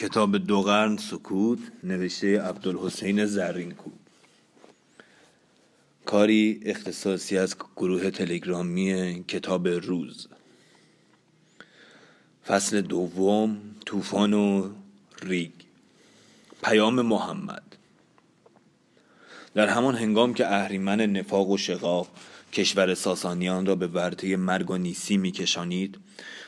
کتاب دو قرن سکوت نوشته عبدالحسین زرینکو. کاری اختصاصی از گروه تلگرامی کتاب روز. فصل دوم طوفان و ریگ. پیام محمد. در همان هنگام که اهریمن نفاق و شقاق کشور ساسانیان را به ورطه مرگ و نیسی میکشانید.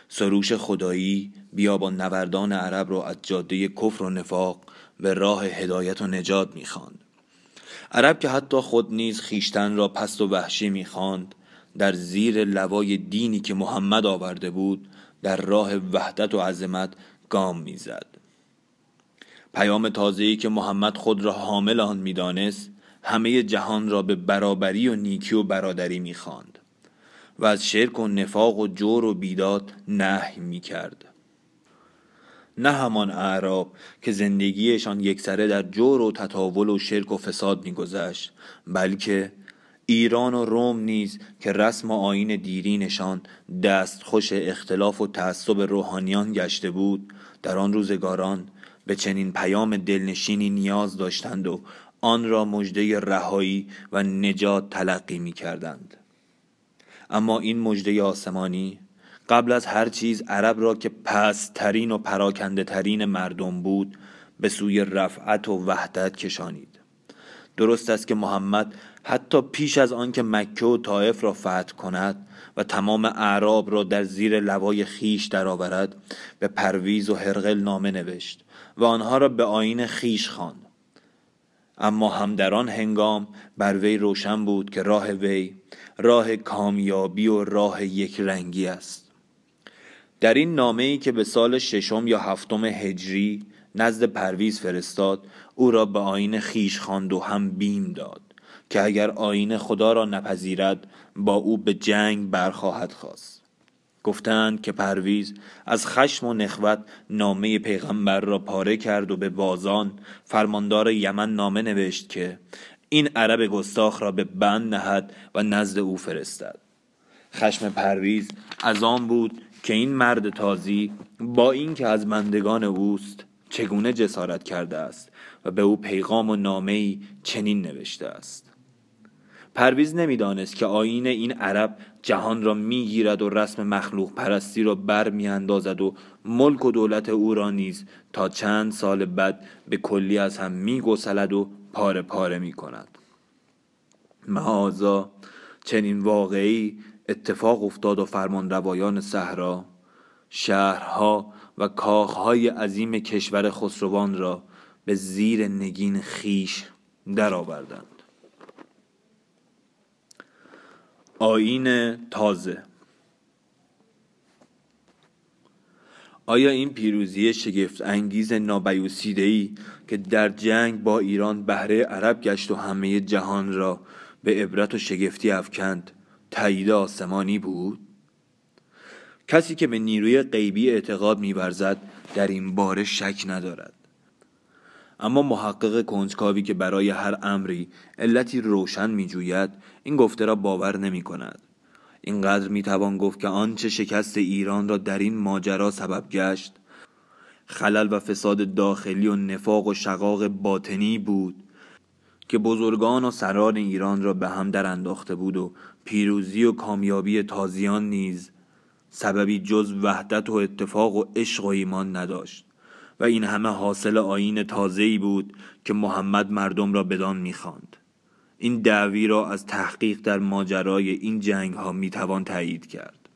سروش خدایی بیا با نوردان عرب را از جاده کفر و نفاق به راه هدایت و نجات می‌خواند. عرب که حتی خود نیز خیشتن را پست و وحشی می‌خواند در زیر لوای دینی که محمد آورده بود در راه وحدت و عظمت گام می‌زد. پیام تازه‌ای که محمد خود را حامل آن می‌دانست همه جهان را به برابری و نیکی و برادری می‌خواند و از شرک و نفاق و جور و بیداد نهی می‌کرد. نه همان اعراب که زندگیشان یکسره در جور و تطاول و شرک و فساد میگذشت بلکه ایران و روم نیز که رسم و آین دیرینشان دستخوش اختلاف و تعصب روحانیان گشته بود در آن روزگاران به چنین پیام دلنشینی نیاز داشتند و آن را مژده رهایی و نجات تلقی می کردند. اما این مژده آسمانی قبل از هر چیز عرب را که پسترین و پراکنده ترین مردم بود به سوی رفعت و وحدت کشانید درست است که محمد حتی پیش از آنکه مکه و طائف را فتح کند و تمام اعراب را در زیر لوای خیش درآورد به پرویز و هرقل نامه نوشت و آنها را به آین خیش خواند اما هم در آن هنگام بر وی روشن بود که راه وی راه کامیابی و راه یک رنگی است. در این نامه ای که به سال ششم یا هفتم هجری نزد پرویز فرستاد او را به آین خیش خواند و هم بیم داد که اگر آین خدا را نپذیرد با او به جنگ برخواهد خواست. گفتند که پرویز از خشم و نخوت نامه پیغمبر را پاره کرد و به بازان فرماندار یمن نامه نوشت که این عرب گستاخ را به بند نهد و نزد او فرستد. خشم پرویز از آن بود که این مرد تازی با اینکه از بندگان اوست چگونه جسارت کرده است و به او پیغام و نامه چنین نوشته است. پرویز نمی‌دانست که آین این عرب جهان را می‌گیرد و رسم مخلوق پرستی را بر میاندازد و ملک و دولت او را نیز تا چند سال بعد به کلی از هم میگسلد و پاره پاره می کند معاذا چنین واقعی اتفاق افتاد و فرمان روایان صحرا شهرها و کاخهای عظیم کشور خسروان را به زیر نگین خیش درآوردند. آین تازه. آیا این پیروزی شگفت انگیز نابیوسیده ای که در جنگ با ایران بهره عرب گشت و همه جهان را به عبرت و شگفتی افکند تایید آسمانی بود؟ کسی که به نیروی غیبی اعتقاد میورزد در این باره شک ندارد. اما محقق کنجکاوی که برای هر امری علتی روشن میجوید این گفته را باور نمی کند اینقدر می‌توان گفت که آنچه شکست ایران را در این ماجرا سبب گشت. خلل و فساد داخلی و نفاق و شقاق باطنی بود که بزرگان و سران ایران را به هم در انداخته بود و پیروزی و کامیابی تازیان نیز سببی جز وحدت و اتفاق و عشق و ایمان نداشت. و این همه حاصل آین تازه‌ای بود که محمد مردم را بدان می‌خواند. این دعوی را از تحقیق در ماجرای این جنگ ها می توان تایید کرد.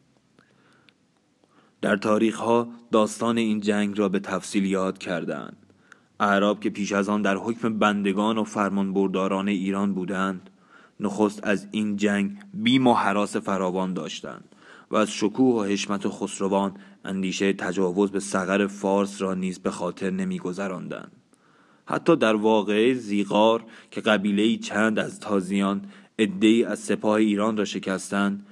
در تاریخ ها داستان این جنگ را به تفصیل یاد کردند اعراب که پیش از آن در حکم بندگان و فرمانبرداران ایران بودند نخست از این جنگ بیم و حراس فراوان داشتند. و از شکوه و حشمت خسروان اندیشه تجاوز به سقر فارس را نیز به خاطر نمیگذراندند. حتی در واقعه زیغار که قبیله چند از تازیان ادهی از سپاه ایران را شکستند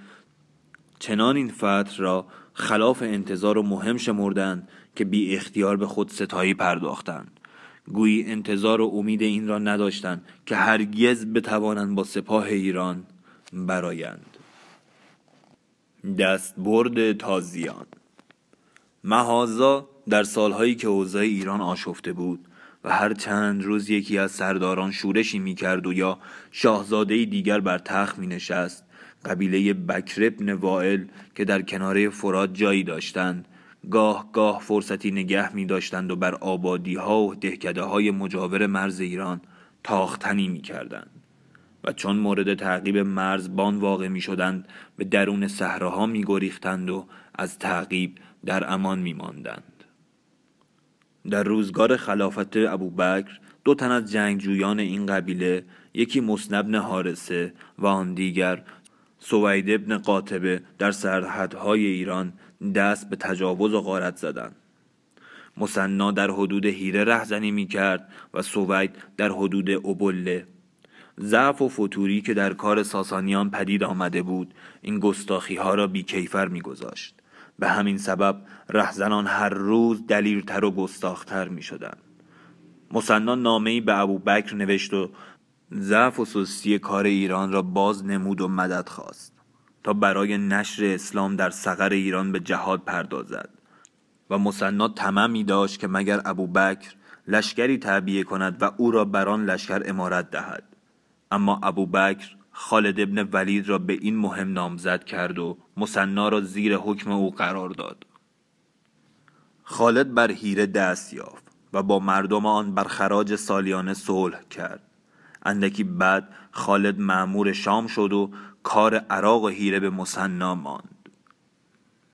چنان این فتح را خلاف انتظار و مهم شمردند که بی اختیار به خود ستایی پرداختند. گویی انتظار و امید این را نداشتند که هرگز بتوانند با سپاه ایران برایند. دستبرد تازیان. مهازا در سالهایی که اوضاع ایران آشفته بود و هر چند روز یکی از سرداران شورشی می‌کرد و یا شاهزاده دیگر بر تخت می نشست قبیله بکر ابن وائل که در کناره فراد جایی داشتند گاه گاه فرصتی نگه می داشتند و بر آبادی ها و دهکده های مجاور مرز ایران تاختنی می کردند و چون مورد تعقیب مرز بان واقع می شدند به درون صحراها می گریختند و از تعقیب در امان می ماندند. در روزگار خلافت ابوبکر دو تن از جنگجویان این قبیله یکی مصنبن حارسه و آن دیگر سوید ابن قاطبه در سرحدهای ایران دست به تجاوز و غارت زدند مصنا در حدود هیره رهزنی می کرد و سوید در حدود ابله ضعف و فتوری که در کار ساسانیان پدید آمده بود این گستاخی ها را بیکیفر می گذاشت. به همین سبب رهزنان هر روز دلیرتر و گستاختر می شدن. مصنا نامه به ابو بکر نوشت و ضعف و سستی کار ایران را باز نمود و مدد خواست تا برای نشر اسلام در سقر ایران به جهاد پردازد و مصنا تمامی داشت که مگر ابو بکر لشکری تعبیه کند و او را بران لشکر امارت دهد اما ابو بکر خالد ابن ولید را به این مهم نامزد کرد و مصنا را زیر حکم او قرار داد. خالد بر هیره دست یافت و با مردم آن بر خراج سالیانه صلح کرد. اندکی بعد خالد معمور شام شد و کار عراق و هیره به مصنا ماند.